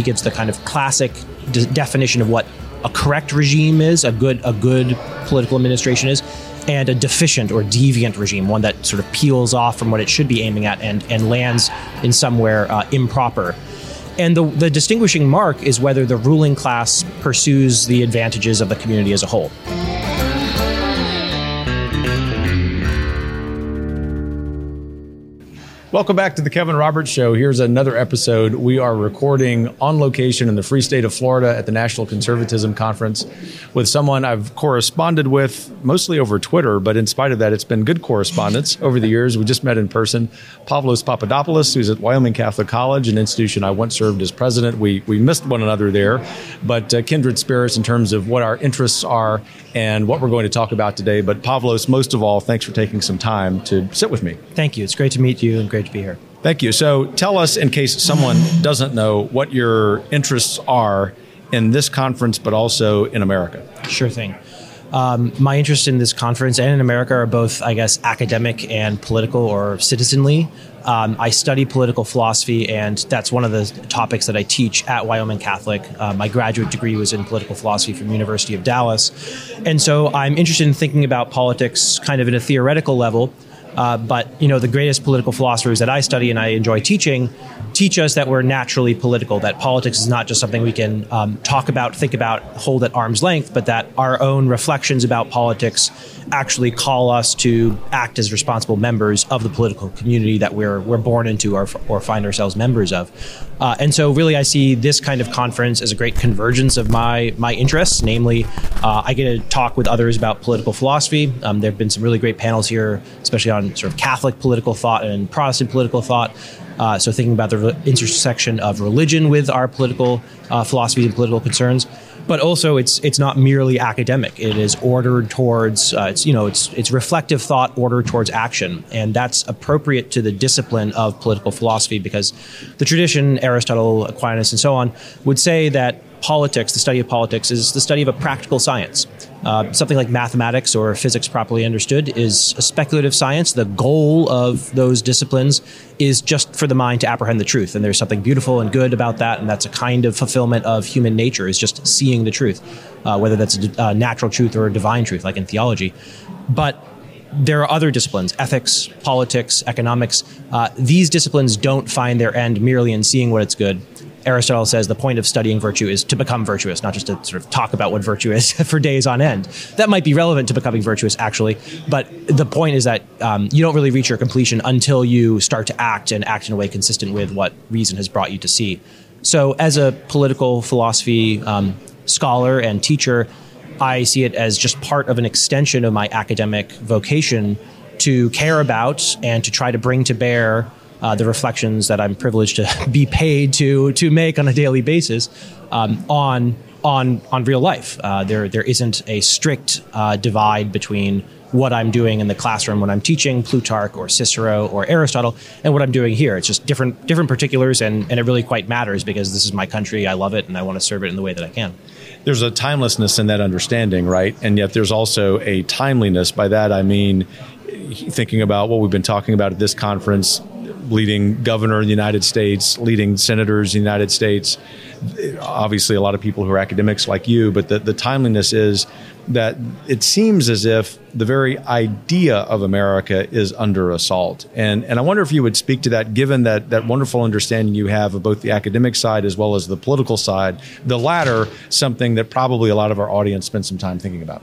He gives the kind of classic de- definition of what a correct regime is, a good a good political administration is, and a deficient or deviant regime, one that sort of peels off from what it should be aiming at and and lands in somewhere uh, improper. And the, the distinguishing mark is whether the ruling class pursues the advantages of the community as a whole. Welcome back to the Kevin Roberts Show. Here's another episode. We are recording on location in the free state of Florida at the National Conservatism Conference with someone I've corresponded with mostly over Twitter, but in spite of that, it's been good correspondence over the years. We just met in person. Pavlos Papadopoulos, who's at Wyoming Catholic College, an institution I once served as president. We, we missed one another there, but uh, kindred spirits in terms of what our interests are and what we're going to talk about today. But Pavlos, most of all, thanks for taking some time to sit with me. Thank you. It's great to meet you and great to be here. Thank you. So tell us, in case someone doesn't know, what your interests are in this conference, but also in America. Sure thing. Um, my interest in this conference and in America are both, I guess, academic and political or citizenly. Um, I study political philosophy, and that's one of the topics that I teach at Wyoming Catholic. Uh, my graduate degree was in political philosophy from University of Dallas, and so I'm interested in thinking about politics kind of at a theoretical level. Uh, but you know, the greatest political philosophers that I study and I enjoy teaching teach us that we're naturally political. That politics is not just something we can um, talk about, think about, hold at arm's length, but that our own reflections about politics actually call us to act as responsible members of the political community that we're we're born into or, or find ourselves members of. Uh, and so, really, I see this kind of conference as a great convergence of my my interests. Namely, uh, I get to talk with others about political philosophy. Um, there have been some really great panels here, especially on sort of Catholic political thought and Protestant political thought. Uh, so, thinking about the re- intersection of religion with our political uh, philosophy and political concerns but also it's it's not merely academic. It is ordered towards uh, it's you know it's it's reflective thought ordered towards action, and that's appropriate to the discipline of political philosophy because the tradition, Aristotle, Aquinas, and so on, would say that politics, the study of politics, is the study of a practical science. Uh, something like mathematics or physics, properly understood, is a speculative science. The goal of those disciplines is just for the mind to apprehend the truth, and there's something beautiful and good about that, and that's a kind of fulfillment of human nature, is just seeing the truth, uh, whether that's a, a natural truth or a divine truth, like in theology. But there are other disciplines ethics politics economics uh, these disciplines don't find their end merely in seeing what it's good Aristotle says the point of studying virtue is to become virtuous, not just to sort of talk about what virtue is for days on end. That might be relevant to becoming virtuous, actually, but the point is that um, you don't really reach your completion until you start to act and act in a way consistent with what reason has brought you to see. So, as a political philosophy um, scholar and teacher, I see it as just part of an extension of my academic vocation to care about and to try to bring to bear uh, the reflections that I'm privileged to be paid to to make on a daily basis um, on on on real life. Uh, there there isn't a strict uh, divide between what I'm doing in the classroom when I'm teaching Plutarch or Cicero or Aristotle and what I'm doing here. It's just different different particulars, and, and it really quite matters because this is my country. I love it, and I want to serve it in the way that I can. There's a timelessness in that understanding, right? And yet there's also a timeliness. By that I mean thinking about what we've been talking about at this conference leading governor in the United States, leading senators in the United States. Obviously, a lot of people who are academics like you, but the, the timeliness is that it seems as if the very idea of America is under assault. And, and I wonder if you would speak to that, given that, that wonderful understanding you have of both the academic side as well as the political side, the latter, something that probably a lot of our audience spend some time thinking about.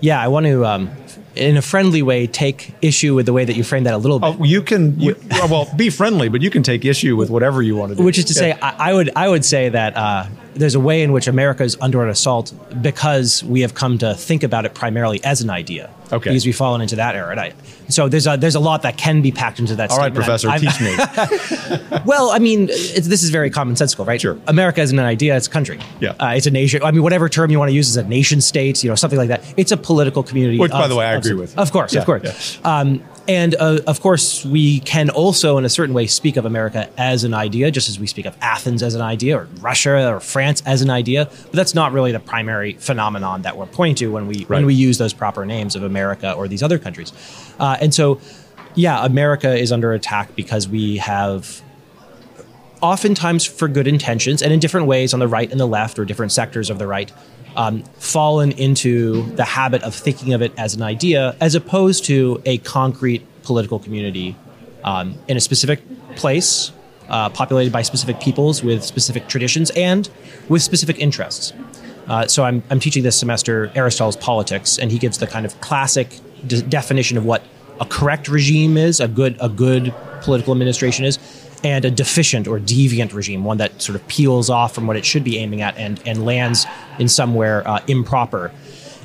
Yeah, I want to um, in a friendly way take issue with the way that you frame that a little bit. Oh, you can you, well be friendly, but you can take issue with whatever you want to do. Which is to yeah. say, I, I, would I would say that uh, there's a way in which America is under an assault because we have come to think about it primarily as an idea. Okay. Because we've fallen into that era. I, so there's a, there's a lot that can be packed into that All statement. right, Professor, I'm, teach me. well, I mean, this is very commonsensical, right? Sure. America isn't an idea, it's a country. Yeah. Uh, it's a nation. I mean, whatever term you want to use is a nation state, you know, something like that. It's a political community. Which, of, by the way, I agree with. Of course, yeah, of course. Yeah. Um, and uh, of course, we can also, in a certain way, speak of America as an idea, just as we speak of Athens as an idea, or Russia or France as an idea. But that's not really the primary phenomenon that we're pointing to when we right. when we use those proper names of America or these other countries. Uh, and so, yeah, America is under attack because we have oftentimes for good intentions and in different ways on the right and the left or different sectors of the right, um, fallen into the habit of thinking of it as an idea as opposed to a concrete political community um, in a specific place, uh, populated by specific peoples with specific traditions and with specific interests. Uh, so I'm, I'm teaching this semester Aristotle's Politics, and he gives the kind of classic de- definition of what a correct regime is, a good a good political administration is, and a deficient or deviant regime, one that sort of peels off from what it should be aiming at and, and lands in somewhere uh, improper.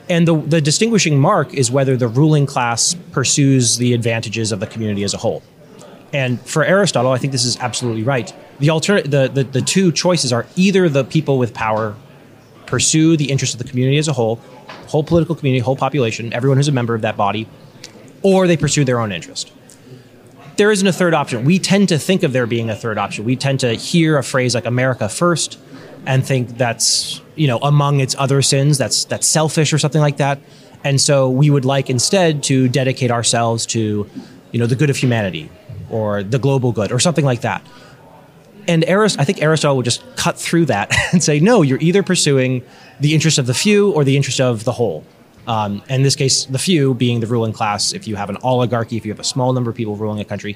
And the, the distinguishing mark is whether the ruling class pursues the advantages of the community as a whole. And for Aristotle, I think this is absolutely right. The, alter- the, the, the two choices are either the people with power pursue the interests of the community as a whole, whole political community, whole population, everyone who's a member of that body, or they pursue their own interest there isn't a third option. We tend to think of there being a third option. We tend to hear a phrase like America first and think that's, you know, among its other sins, that's that's selfish or something like that. And so we would like instead to dedicate ourselves to, you know, the good of humanity or the global good or something like that. And Arist- I think Aristotle would just cut through that and say, no, you're either pursuing the interest of the few or the interest of the whole. Um, in this case, the few being the ruling class. If you have an oligarchy, if you have a small number of people ruling a country,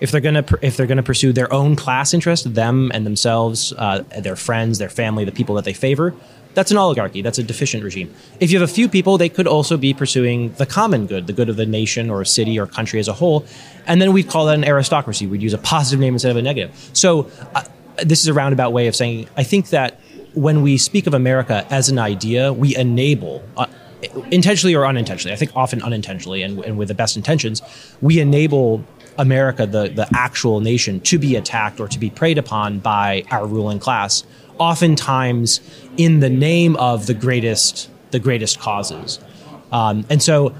if they're gonna if they're gonna pursue their own class interest, them and themselves, uh, their friends, their family, the people that they favor, that's an oligarchy. That's a deficient regime. If you have a few people, they could also be pursuing the common good, the good of the nation or city or country as a whole, and then we'd call that an aristocracy. We'd use a positive name instead of a negative. So uh, this is a roundabout way of saying I think that when we speak of America as an idea, we enable. Uh, intentionally or unintentionally, I think often unintentionally and, and with the best intentions, we enable America, the, the actual nation, to be attacked or to be preyed upon by our ruling class, oftentimes in the name of the greatest, the greatest causes. Um, and so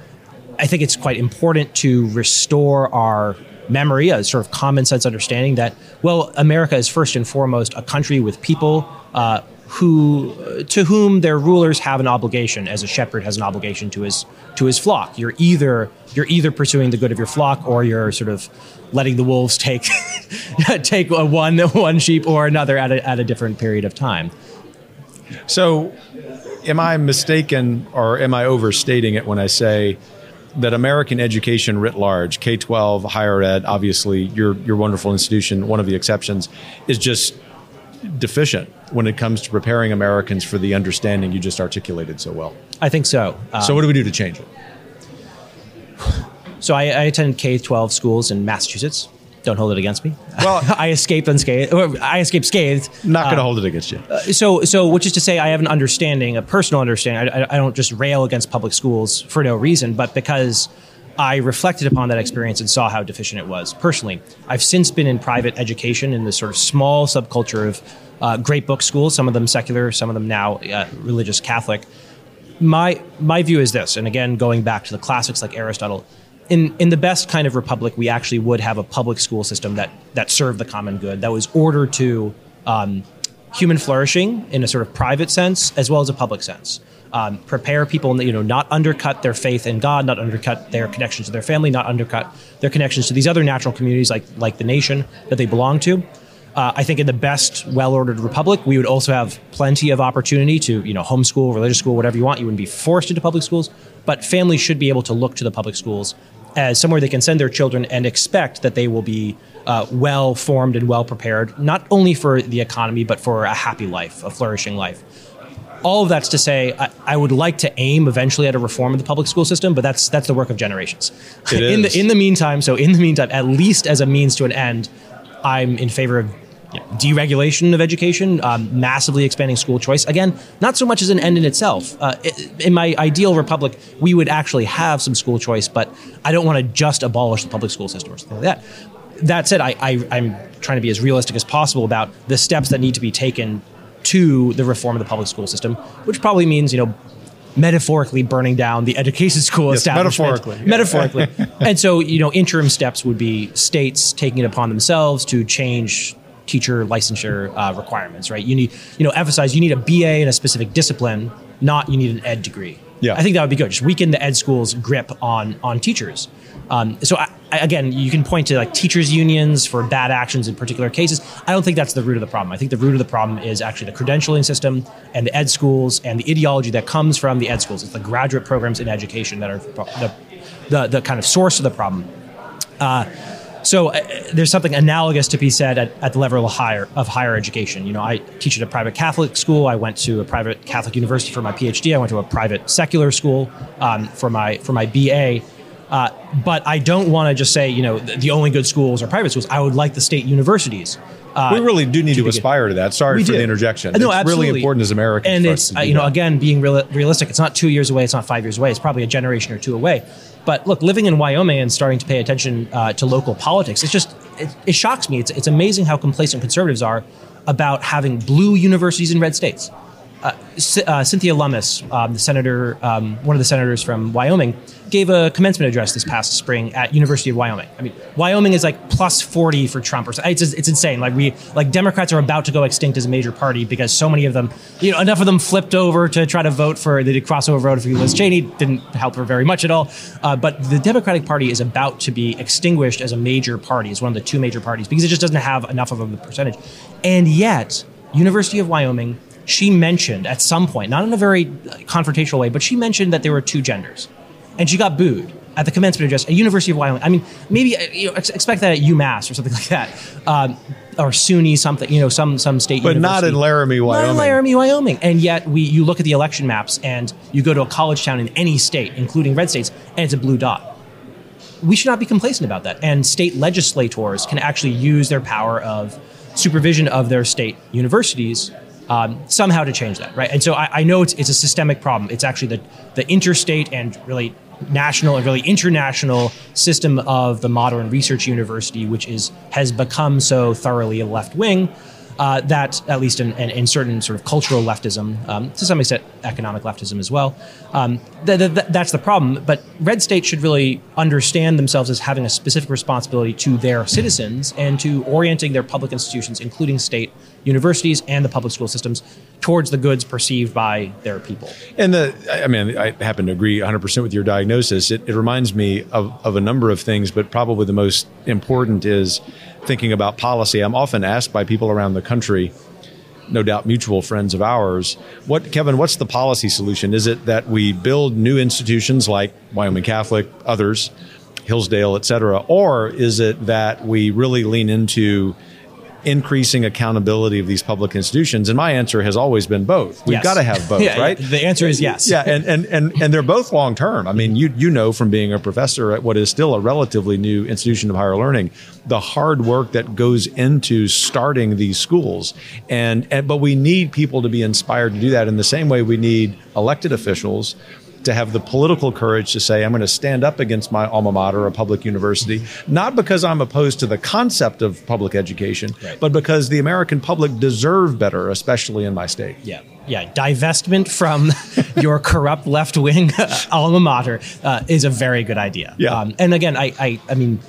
I think it's quite important to restore our memory, a sort of common sense understanding that, well, America is first and foremost a country with people uh, who to whom their rulers have an obligation as a shepherd has an obligation to his to his flock. You're either you're either pursuing the good of your flock or you're sort of letting the wolves take take one one sheep or another at a, at a different period of time. So am i mistaken or am i overstating it when i say that American education writ large, K 12, higher ed, obviously your, your wonderful institution, one of the exceptions, is just deficient when it comes to preparing Americans for the understanding you just articulated so well? I think so. Um, so, what do we do to change it? So, I, I attended K 12 schools in Massachusetts. Don't hold it against me. Well, I escaped unscathed. I escaped scathed. Not going to uh, hold it against you. Uh, so, so which is to say, I have an understanding, a personal understanding. I, I don't just rail against public schools for no reason, but because I reflected upon that experience and saw how deficient it was personally. I've since been in private education in this sort of small subculture of uh, great book schools, some of them secular, some of them now uh, religious Catholic. My, my view is this, and again, going back to the classics like Aristotle, in, in the best kind of republic, we actually would have a public school system that, that served the common good, that was ordered to um, human flourishing in a sort of private sense as well as a public sense um, prepare people, you know, not undercut their faith in God, not undercut their connections to their family, not undercut their connections to these other natural communities like like the nation that they belong to. Uh, I think in the best, well-ordered republic, we would also have plenty of opportunity to, you know, homeschool, religious school, whatever you want. You wouldn't be forced into public schools, but families should be able to look to the public schools as somewhere they can send their children and expect that they will be uh, well formed and well prepared, not only for the economy, but for a happy life, a flourishing life all of that's to say, I, I, would like to aim eventually at a reform of the public school system, but that's that's the work of generations. in the in the meantime, so in the meantime, at least as a means to an end, I'm in favor of you know, deregulation of education, um, massively expanding school choice. Again, not so much as an end in itself. Uh, in my ideal republic, we would actually have some school choice, but I don't want to just abolish the public school system or something like that. That said, I, I, I'm trying to be as realistic as possible about the steps that need to be taken to the reform of the public school system, which probably means, you know, metaphorically burning down the education school yes, establishment. Metaphorically. Metaphorically. and so, you know, interim steps would be states taking it upon themselves to change teacher licensure uh, requirements, right? You need, you know, emphasize you need a BA in a specific discipline, not you need an ed degree. Yeah. I think that would be good. Just weaken the ed school's grip on on teachers. Um, so I, again, you can point to like teachers unions for bad actions in particular cases. I don't think that's the root of the problem. I think the root of the problem is actually the credentialing system and the ed schools and the ideology that comes from the ed schools. It's the graduate programs in education that are the, the, the kind of source of the problem. Uh, so uh, there's something analogous to be said at, at the level of higher of higher education. You know, I teach at a private Catholic school. I went to a private Catholic university for my PhD. I went to a private secular school um, for my for my BA. Uh, but I don't want to just say, you know, the, only good schools are private schools. I would like the state universities. Uh, we really do need to, to aspire to that. Sorry we for do. the interjection. No, it's absolutely. really important as Americans. And it's, uh, you know, that. again, being real, realistic, it's not two years away, it's not five years away, it's probably a generation or two away. But look, living in Wyoming and starting to pay attention uh, to local politics, it's just, it, it shocks me. It's, it's amazing how complacent conservatives are about having blue universities in red states. Uh, uh, Cynthia Lummis, um, the senator, um, one of the senators from Wyoming, gave a commencement address this past spring at University of Wyoming. I mean, Wyoming is like plus forty for Trump, or it's it's insane. Like we like Democrats are about to go extinct as a major party because so many of them, you know, enough of them flipped over to try to vote for the crossover vote for Liz Cheney didn't help her very much at all. Uh, but the Democratic Party is about to be extinguished as a major party, as one of the two major parties because it just doesn't have enough of a percentage, and yet University of Wyoming she mentioned at some point, not in a very confrontational way, but she mentioned that there were two genders. And she got booed at the commencement address at University of Wyoming. I mean, maybe uh, you know, expect that at UMass or something like that, um, or SUNY something, you know, some some state. But university. not in Laramie, Wyoming. Not in Laramie, Wyoming. And yet, we you look at the election maps and you go to a college town in any state, including red states, and it's a blue dot. We should not be complacent about that. And state legislators can actually use their power of supervision of their state universities um, somehow to change that, right? And so I, I, know it's, it's a systemic problem. It's actually the, the interstate and really national and really international system of the modern research university, which is has become so thoroughly left wing uh, that, at least in, in, in, certain sort of cultural leftism, um, to some extent economic leftism as well, um, th- th- that's the problem. But red states should really understand themselves as having a specific responsibility to their citizens and to orienting their public institutions, including state universities and the public school systems, towards the goods perceived by their people. And the, I mean, I happen to agree 100% with your diagnosis. It, it reminds me of, of a number of things, but probably the most important is thinking about policy, I'm often asked by people around the country, no doubt mutual friends of ours, what Kevin, what's the policy solution? Is it that we build new institutions like Wyoming Catholic, others, Hillsdale, et cetera, or is it that we really lean into increasing accountability of these public institutions? And my answer has always been both. We've yes. got to have both, yeah, right? The answer is yes. Yeah, and, and, and, and they're both long term. I mean, you, you know from being a professor at what is still a relatively new institution of higher learning, the hard work that goes into starting these schools. And, and but we need people to be inspired to do that in the same way we need elected officials to have the political courage to say, I'm going to stand up against my alma mater, a public university, not because I'm opposed to the concept of public education, right. but because the American public deserve better, especially in my state. Yeah. Yeah, divestment from your corrupt left wing alma mater uh, is a very good idea. Yeah. Um, and again, I, I, I mean,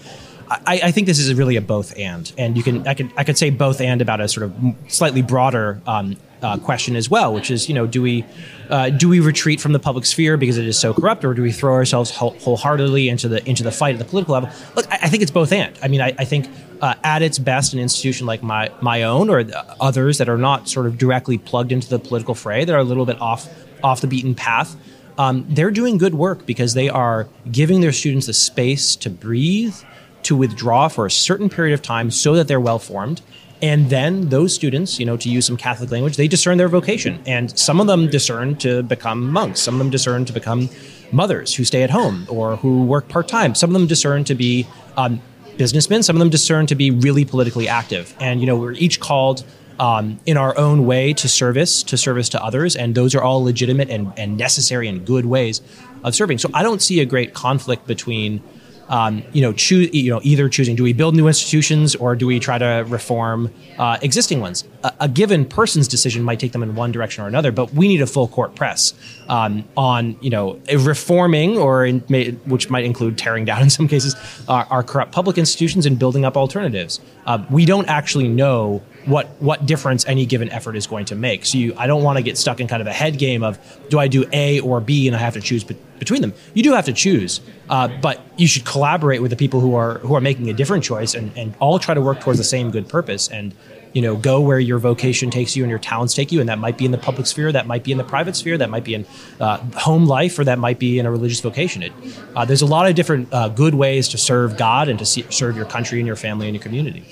I, I, think this is really a both and, and you can I could I could say both and about a sort of slightly broader um, uh, question as well, which is you know do we uh, do we retreat from the public sphere because it is so corrupt, or do we throw ourselves wholeheartedly into the into the fight at the political level? Look, I, I think it's both and. I mean, I, I think uh, at its best, an institution like my my own or others that are not sort of directly plugged into the political fray, that are a little bit off off the beaten path. Um, they're doing good work because they are giving their students the space to breathe, to withdraw for a certain period of time so that they're well formed. And then those students, you know, to use some Catholic language, they discern their vocation. And some of them discern to become monks. Some of them discern to become mothers who stay at home or who work part time. Some of them discern to be um, businessmen. Some of them discern to be really politically active. And, you know, we're each called um, in our own way to service, to service to others. And those are all legitimate and, and necessary and good ways of serving. So I don't see a great conflict between um, you know, choose, you know, either choosing do we build new institutions or do we try to reform uh, existing ones? A, a, given person's decision might take them in one direction or another, but we need a full court press um, on, you know, reforming or in, which might include tearing down in some cases our, our corrupt public institutions and building up alternatives. Uh, we don't actually know what what difference any given effort is going to make. So you, I don't want to get stuck in kind of a head game of do I do A or B and I have to choose be- between them. You do have to choose, uh, but you should collaborate with the people who are who are making a different choice and, and all try to work towards the same good purpose and you know go where your vocation takes you and your talents take you and that might be in the public sphere that might be in the private sphere that might be in uh, home life or that might be in a religious vocation it, uh, there's a lot of different uh, good ways to serve god and to see, serve your country and your family and your community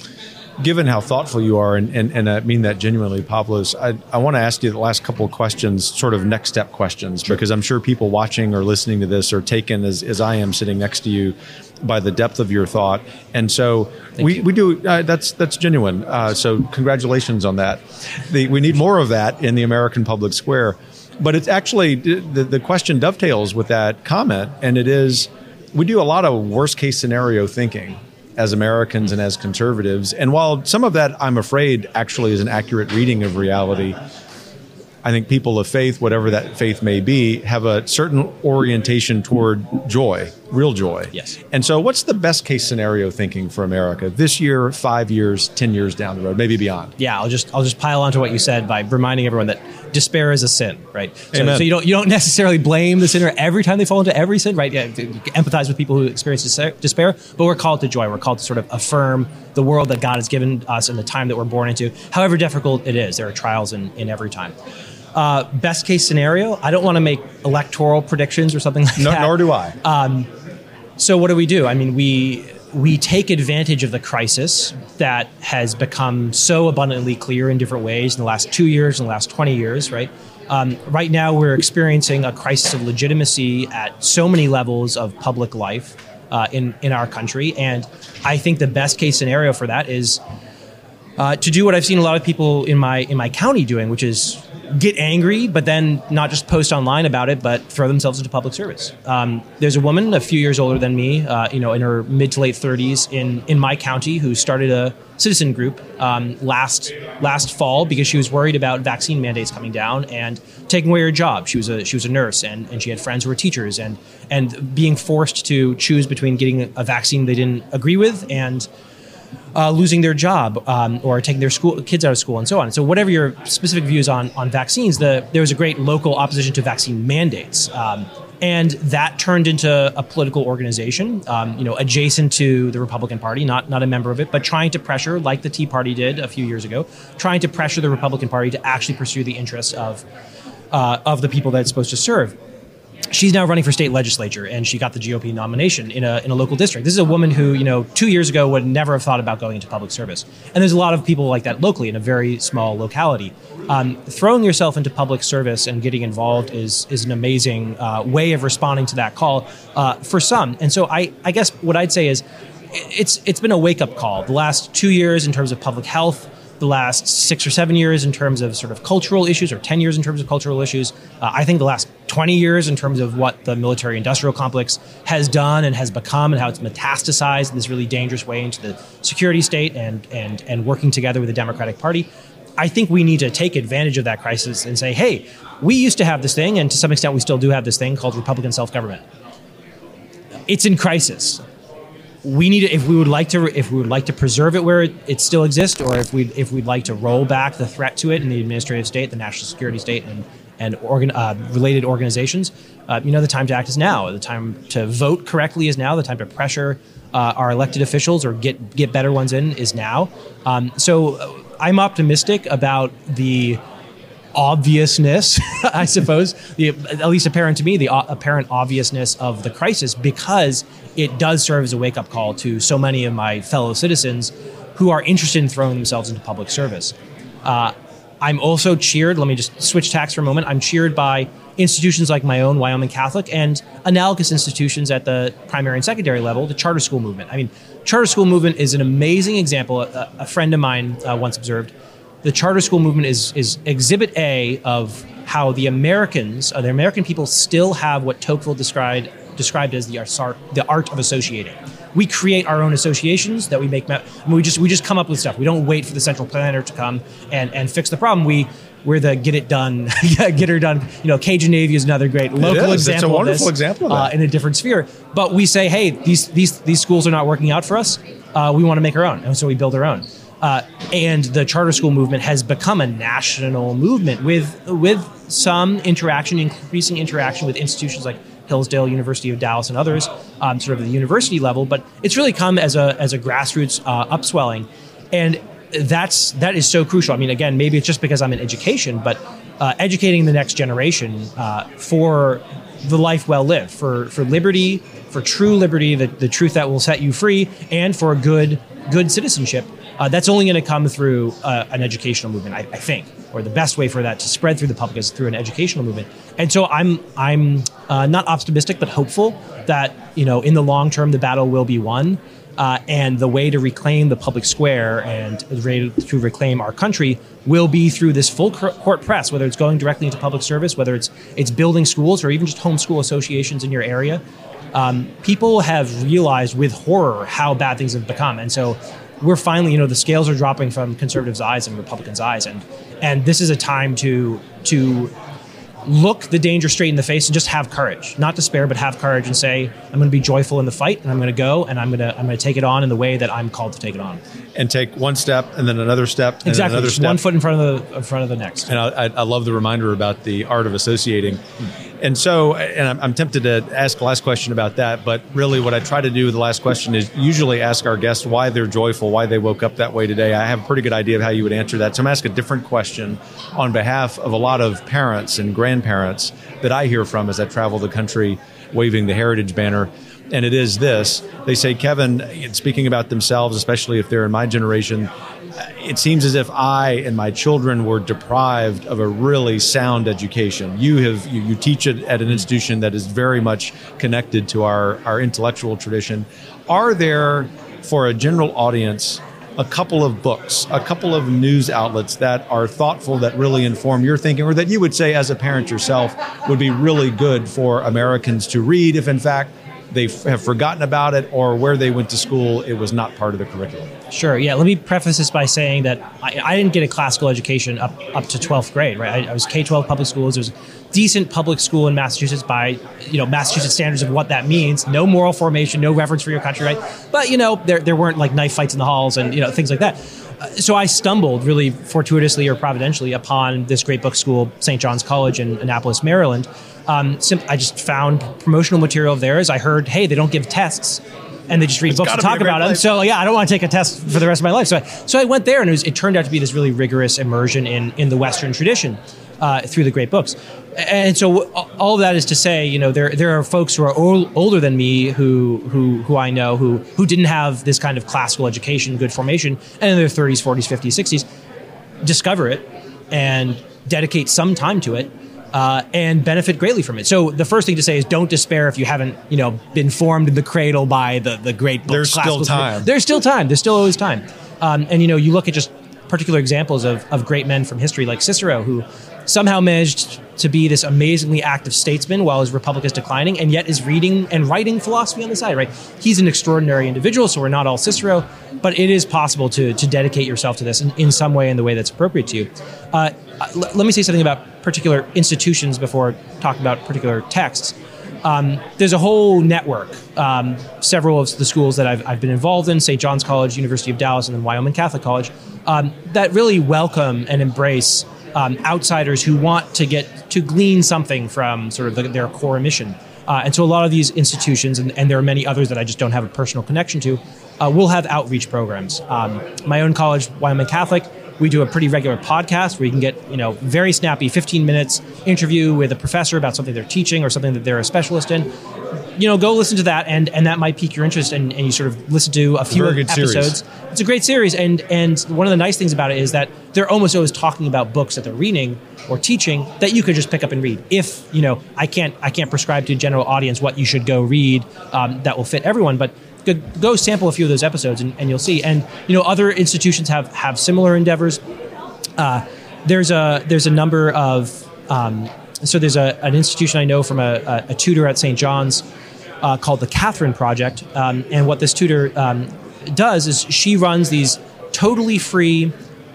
given how thoughtful you are, and, and, and I mean that genuinely, Pavlos, I, I want to ask you the last couple of questions, sort of next step questions, sure. because I'm sure people watching or listening to this are taken as, as I am sitting next to you by the depth of your thought. And so we, we do, uh, that's, that's genuine. Uh, so congratulations on that. The, we need more of that in the American public square. But it's actually, the, the question dovetails with that comment, and it is, we do a lot of worst case scenario thinking as Americans and as conservatives. And while some of that, I'm afraid, actually is an accurate reading of reality, I think people of faith, whatever that faith may be, have a certain orientation toward joy, real joy. Yes. And so, what's the best case scenario thinking for America this year, five years, ten years down the road, maybe beyond? Yeah, I'll just I'll just pile onto what you said by reminding everyone that despair is a sin, right? So, so you don't you don't necessarily blame the sinner every time they fall into every sin, right? Yeah, empathize with people who experience despair, but we're called to joy. We're called to sort of affirm the world that God has given us and the time that we're born into, however difficult it is. There are trials in, in every time. Uh, best case scenario, I don't want to make electoral predictions or something like no, that. Nor do I. Um, so what do we do? I mean, we we take advantage of the crisis that has become so abundantly clear in different ways in the last two years, in the last twenty years, right? Um, right now, we're experiencing a crisis of legitimacy at so many levels of public life uh, in in our country, and I think the best case scenario for that is uh, to do what I've seen a lot of people in my in my county doing, which is get angry, but then not just post online about it, but throw themselves into public service. Um, there's a woman a few years older than me, uh, you know, in her mid to late 30s in in my county, who started a citizen group um, last last fall because she was worried about vaccine mandates coming down and taking away her job. She was a she was a nurse and, and she had friends who were teachers and and being forced to choose between getting a vaccine they didn't agree with and uh, losing their job um, or taking their school kids out of school and so on. So whatever your specific views on on vaccines, the there was a great local opposition to vaccine mandates. Um, and that turned into a political organization, um, you know, adjacent to the Republican Party, not not a member of it, but trying to pressure, like the Tea Party did a few years ago, trying to pressure the Republican Party to actually pursue the interests of uh, of the people that it's supposed to serve she's now running for state legislature and she got the GOP nomination in a, in a local district. This is a woman who, you know, two years ago would never have thought about going into public service. And there's a lot of people like that locally in a very small locality. Um, throwing yourself into public service and getting involved is, is an amazing uh, way of responding to that call uh, for some. And so I, I guess what I'd say is it's, it's been a wake up call. The last two years in terms of public health, the last six or seven years in terms of sort of cultural issues, or 10 years in terms of cultural issues. Uh, I think the last 20 years in terms of what the military industrial complex has done and has become and how it's metastasized in this really dangerous way into the security state and, and, and working together with the Democratic Party. I think we need to take advantage of that crisis and say, hey, we used to have this thing, and to some extent we still do have this thing called Republican self government. It's in crisis we need to, if we would like to if we would like to preserve it where it, it, still exists, or if we if we'd like to roll back the threat to it in the administrative state, the national security state, and and organ, uh, related organizations, uh, you know, the time to act is now. The time to vote correctly is now. The time to pressure uh, our elected officials or get get better ones in is now. Um, so uh, I'm optimistic about the obviousness, I suppose, the, at least apparent to me, the apparent obviousness of the crisis because it does serve as a wake up call to so many of my fellow citizens who are interested in throwing themselves into public service. Uh, I'm also cheered, let me just switch tacks for a moment. I'm cheered by institutions like my own, Wyoming Catholic, and analogous institutions at the primary and secondary level, the charter school movement. I mean, charter school movement is an amazing example. A, a friend of mine uh, once observed the charter school movement is is exhibit A of how the Americans, uh, the American people, still have what Tocqueville described described as the art, the art of associating. We create our own associations that we make. I mean, we just we just come up with stuff. We don't wait for the central planner to come and and fix the problem. We we're the get it done, get her done. You know, Cajun Navy is another great local example. It's a wonderful this, example uh, in a different sphere. But we say, hey, these these these schools are not working out for us. Uh, we want to make our own, and so we build our own. Uh, and the charter school movement has become a national movement with with some interaction, increasing interaction with institutions like Hillsdale, University of Dallas, and others, um, sort of the university level. But it's really come as a as a grassroots uh, upswelling, and that's that is so crucial. I mean, again, maybe it's just because I'm in education, but uh, educating the next generation uh, for the life well lived, for for liberty, for true liberty, the, the truth that will set you free, and for good good citizenship. Uh, that's only going to come through uh, an educational movement, I, I, think, or the best way for that to spread through the public is through an educational movement. And so I'm I'm uh, not optimistic, but hopeful that you know in the long term the battle will be won. Uh, and the way to reclaim the public square and to reclaim our country will be through this full court press, whether it's going directly into public service, whether it's it's building schools or even just homeschool associations in your area. Um, people have realized with horror how bad things have become, and so we're finally, you know, the scales are dropping from conservatives' eyes and Republicans' eyes, and and this is a time to to look the danger straight in the face and just have courage, not despair, but have courage and say, I'm going to be joyful in the fight and I'm going to go and I'm going to, I'm going to take it on in the way that I'm called to take it on. And take one step and then another step. And exactly. Another step. One foot in front of the, in front of the next. And I, I love the reminder about the art of associating. And so, and I'm, tempted to ask the last question about that, but really what I try to do with the last question is usually ask our guests why they're joyful, why they woke up that way today. I have a pretty good idea of how you would answer that. So I'm going to ask a different question on behalf of a lot of parents and grandparents that I hear from as I travel the country waving the heritage banner. And it is this they say, Kevin, speaking about themselves, especially if they're in my generation, it seems as if I and my children were deprived of a really sound education. You have you, you teach it at an institution that is very much connected to our, our intellectual tradition. Are there for a general audience a couple of books, a couple of news outlets that are thoughtful, that really inform your thinking, or that you would say as a parent yourself would be really good for Americans to read if, in fact, they have forgotten about it or where they went to school, it was not part of the curriculum. Sure. Yeah. Let me preface this by saying that I, I didn't get a classical education up, up to 12th grade, right? I, I was K 12 public schools. It was decent public school in Massachusetts by you know Massachusetts standards of what that means. No moral formation, no reverence for your country, right? But you know there there weren't like knife fights in the halls and you know things like that. Uh, so I stumbled really fortuitously or providentially upon this great book school, St. John's College in Annapolis, Maryland. Um, I just found promotional material of theirs. I heard, hey, they don't give tests and they just read it's books and talk about them. So yeah, I don't want to take a test for the rest of my life. So I, so I went there, and it, was, it turned out to be this really rigorous immersion in in the Western tradition uh, through the great books. And so all of that is to say, you know, there there are folks who are old, older than me who who who I know who who didn't have this kind of classical education, good formation, and in their 30s, 40s, 50s, 60s, discover it and dedicate some time to it uh, and benefit greatly from it. So the first thing to say is don't despair if you haven't, you know, been formed in the cradle by the the great books. There's still time. There's still time. There's still always time. Um, and you know, you look at just particular examples of, of great men from history like Cicero, who somehow managed to be this amazingly active statesman while his republic is declining, and yet is reading and writing philosophy on the side. Right? He's an extraordinary individual, so we're not all Cicero, but it is possible to to dedicate yourself to this in, in some way in the way that's appropriate to you. Uh, l- let me say something about particular institutions before talking about particular texts. Um, there's a whole network. Um, several of the schools that I've, I've, been involved in, St. John's College, University of Dallas, and then Wyoming Catholic College, um, that really welcome and embrace um, outsiders who want to get to glean something from sort of the, their core mission. Uh, and so a lot of these institutions, and, and, there are many others that I just don't have a personal connection to, uh, will have outreach programs. Um, my own college, Wyoming Catholic, we do a pretty regular podcast where you can get, you know, very snappy 15 minutes interview with a professor about something they're teaching or something that they're a specialist in. You know, go listen to that, and, and that might pique your interest, and, and you sort of listen to a few episodes. Series. It's a great series, and and one of the nice things about it is that they're almost always talking about books that they're reading or teaching that you could just pick up and read. If you know, I can't I can't prescribe to a general audience what you should go read um, that will fit everyone, but go sample a few of those episodes and, and you'll see. And you know, other institutions have have similar endeavors. Uh, there's a there's a number of um, so there's a, an institution I know from a, a, a tutor at St. John's uh, called the Catherine Project, um, and what this tutor um, does is she runs these totally free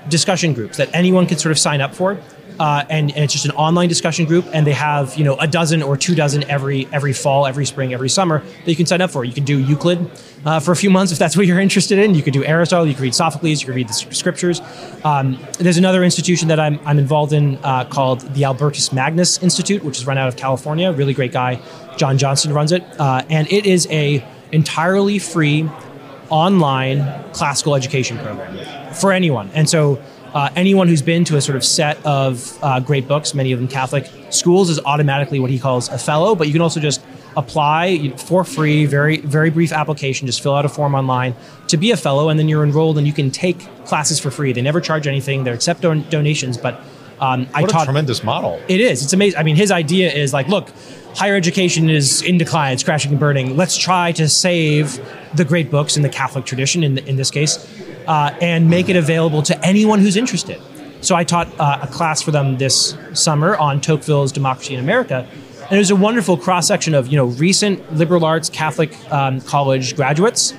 discussion groups that anyone can sort of sign up for. Uh, and, and it's just an online discussion group, and they have you know a dozen or two dozen every every fall, every spring, every summer that you can sign up for. You can do Euclid uh, for a few months if that's what you're interested in. You could do Aristotle, you could read Sophocles, you could read the scriptures. Um, there's another institution that I'm, I'm involved in uh, called the Albertus Magnus Institute, which is run out of California. Really great guy, John johnson runs it, uh, and it is a entirely free online classical education program for anyone. And so uh, anyone who's been to a sort of set of uh, great books, many of them Catholic schools, is automatically what he calls a fellow. But you can also just apply for free, very very brief application. Just fill out a form online to be a fellow, and then you're enrolled, and you can take classes for free. They never charge anything. They accept don- donations, but um, I taught. tremendous model! It is. It's amazing. I mean, his idea is like, look, higher education is in decline. It's crashing and burning. Let's try to save the great books in the Catholic tradition. In in this case uh, and make it available to anyone who's interested. So I taught uh, a class for them this summer on Tocqueville's Democracy in America, and it was a wonderful cross section of you know recent liberal arts Catholic um, college graduates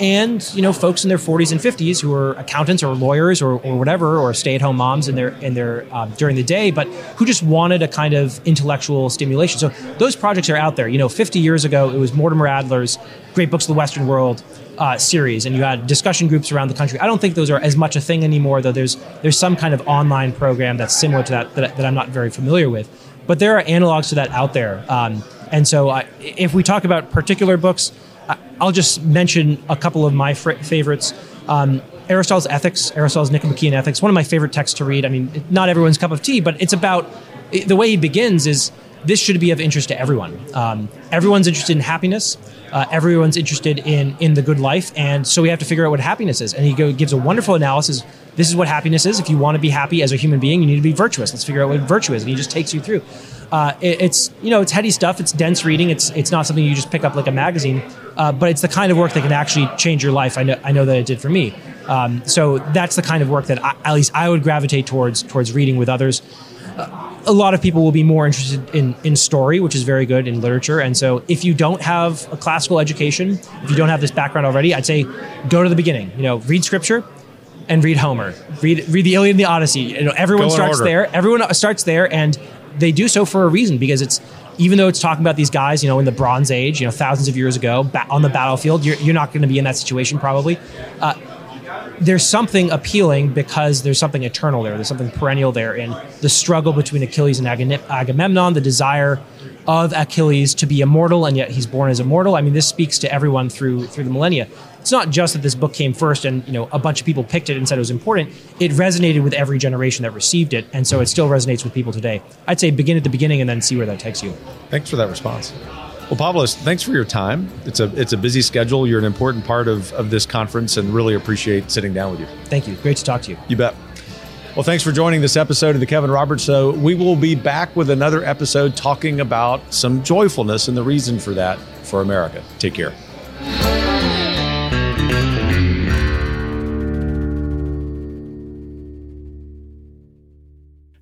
and you know folks in their 40s and 50s who are accountants or lawyers or, or whatever or stay-at-home moms in their in their um, during the day but who just wanted a kind of intellectual stimulation so those projects are out there you know 50 years ago it was mortimer adler's great books of the western world uh, series, and you had discussion groups around the country. I don't think those are as much a thing anymore, though. There's there's some kind of online program that's similar to that that, that I'm not very familiar with, but there are analogs to that out there. Um, and so, if we talk about particular books, I'll just mention a couple of my fr- favorites. Um, Aristotle's Ethics, Aristotle's Nicomachean Ethics, one of my favorite texts to read. I mean, not everyone's cup of tea, but it's about the way he begins is this should be of interest to everyone. Um, everyone's interested in happiness. Uh, everyone's interested in in the good life, and so we have to figure out what happiness is. And he go, gives a wonderful analysis. This is what happiness is. If you want to be happy as a human being, you need to be virtuous. Let's figure out what virtue is. And he just takes you through. Uh, it, it's you know it's heady stuff. It's dense reading. It's it's not something you just pick up like a magazine, uh, but it's the kind of work that can actually change your life. I know I know that it did for me. Um, so that's the kind of work that I, at least I would gravitate towards towards reading with others. A lot of people will be more interested in, in story, which is very good in literature. And so, if you don't have a classical education, if you don't have this background already, I'd say go to the beginning. You know, read scripture and read Homer. Read read the Iliad and the Odyssey. You know, everyone starts there. Everyone starts there, and they do so for a reason because it's even though it's talking about these guys, you know, in the Bronze Age, you know, thousands of years ago, on the battlefield, you're, you're not going to be in that situation probably. Uh, there's something appealing because there's something eternal there. There's something perennial there in the struggle between Achilles and Agamemnon, the desire of Achilles to be immortal, and yet he's born as immortal. I mean, this speaks to everyone through through the millennia. It's not just that this book came first and you know a bunch of people picked it and said it was important. It resonated with every generation that received it, and so it still resonates with people today. I'd say begin at the beginning and then see where that takes you. Thanks for that response. Well, Pavlos, thanks for your time. It's a it's a busy schedule. You're an important part of, of this conference and really appreciate sitting down with you. Thank you. Great to talk to you. You bet. Well, thanks for joining this episode of the Kevin Roberts Show. We will be back with another episode talking about some joyfulness and the reason for that for America. Take care.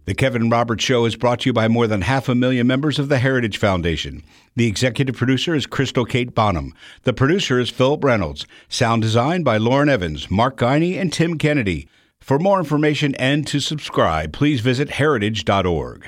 The Kevin Roberts Show is brought to you by more than half a million members of the Heritage Foundation. The executive producer is Crystal Kate Bonham. The producer is Philip Reynolds. Sound design by Lauren Evans, Mark Guiney, and Tim Kennedy. For more information and to subscribe, please visit heritage.org.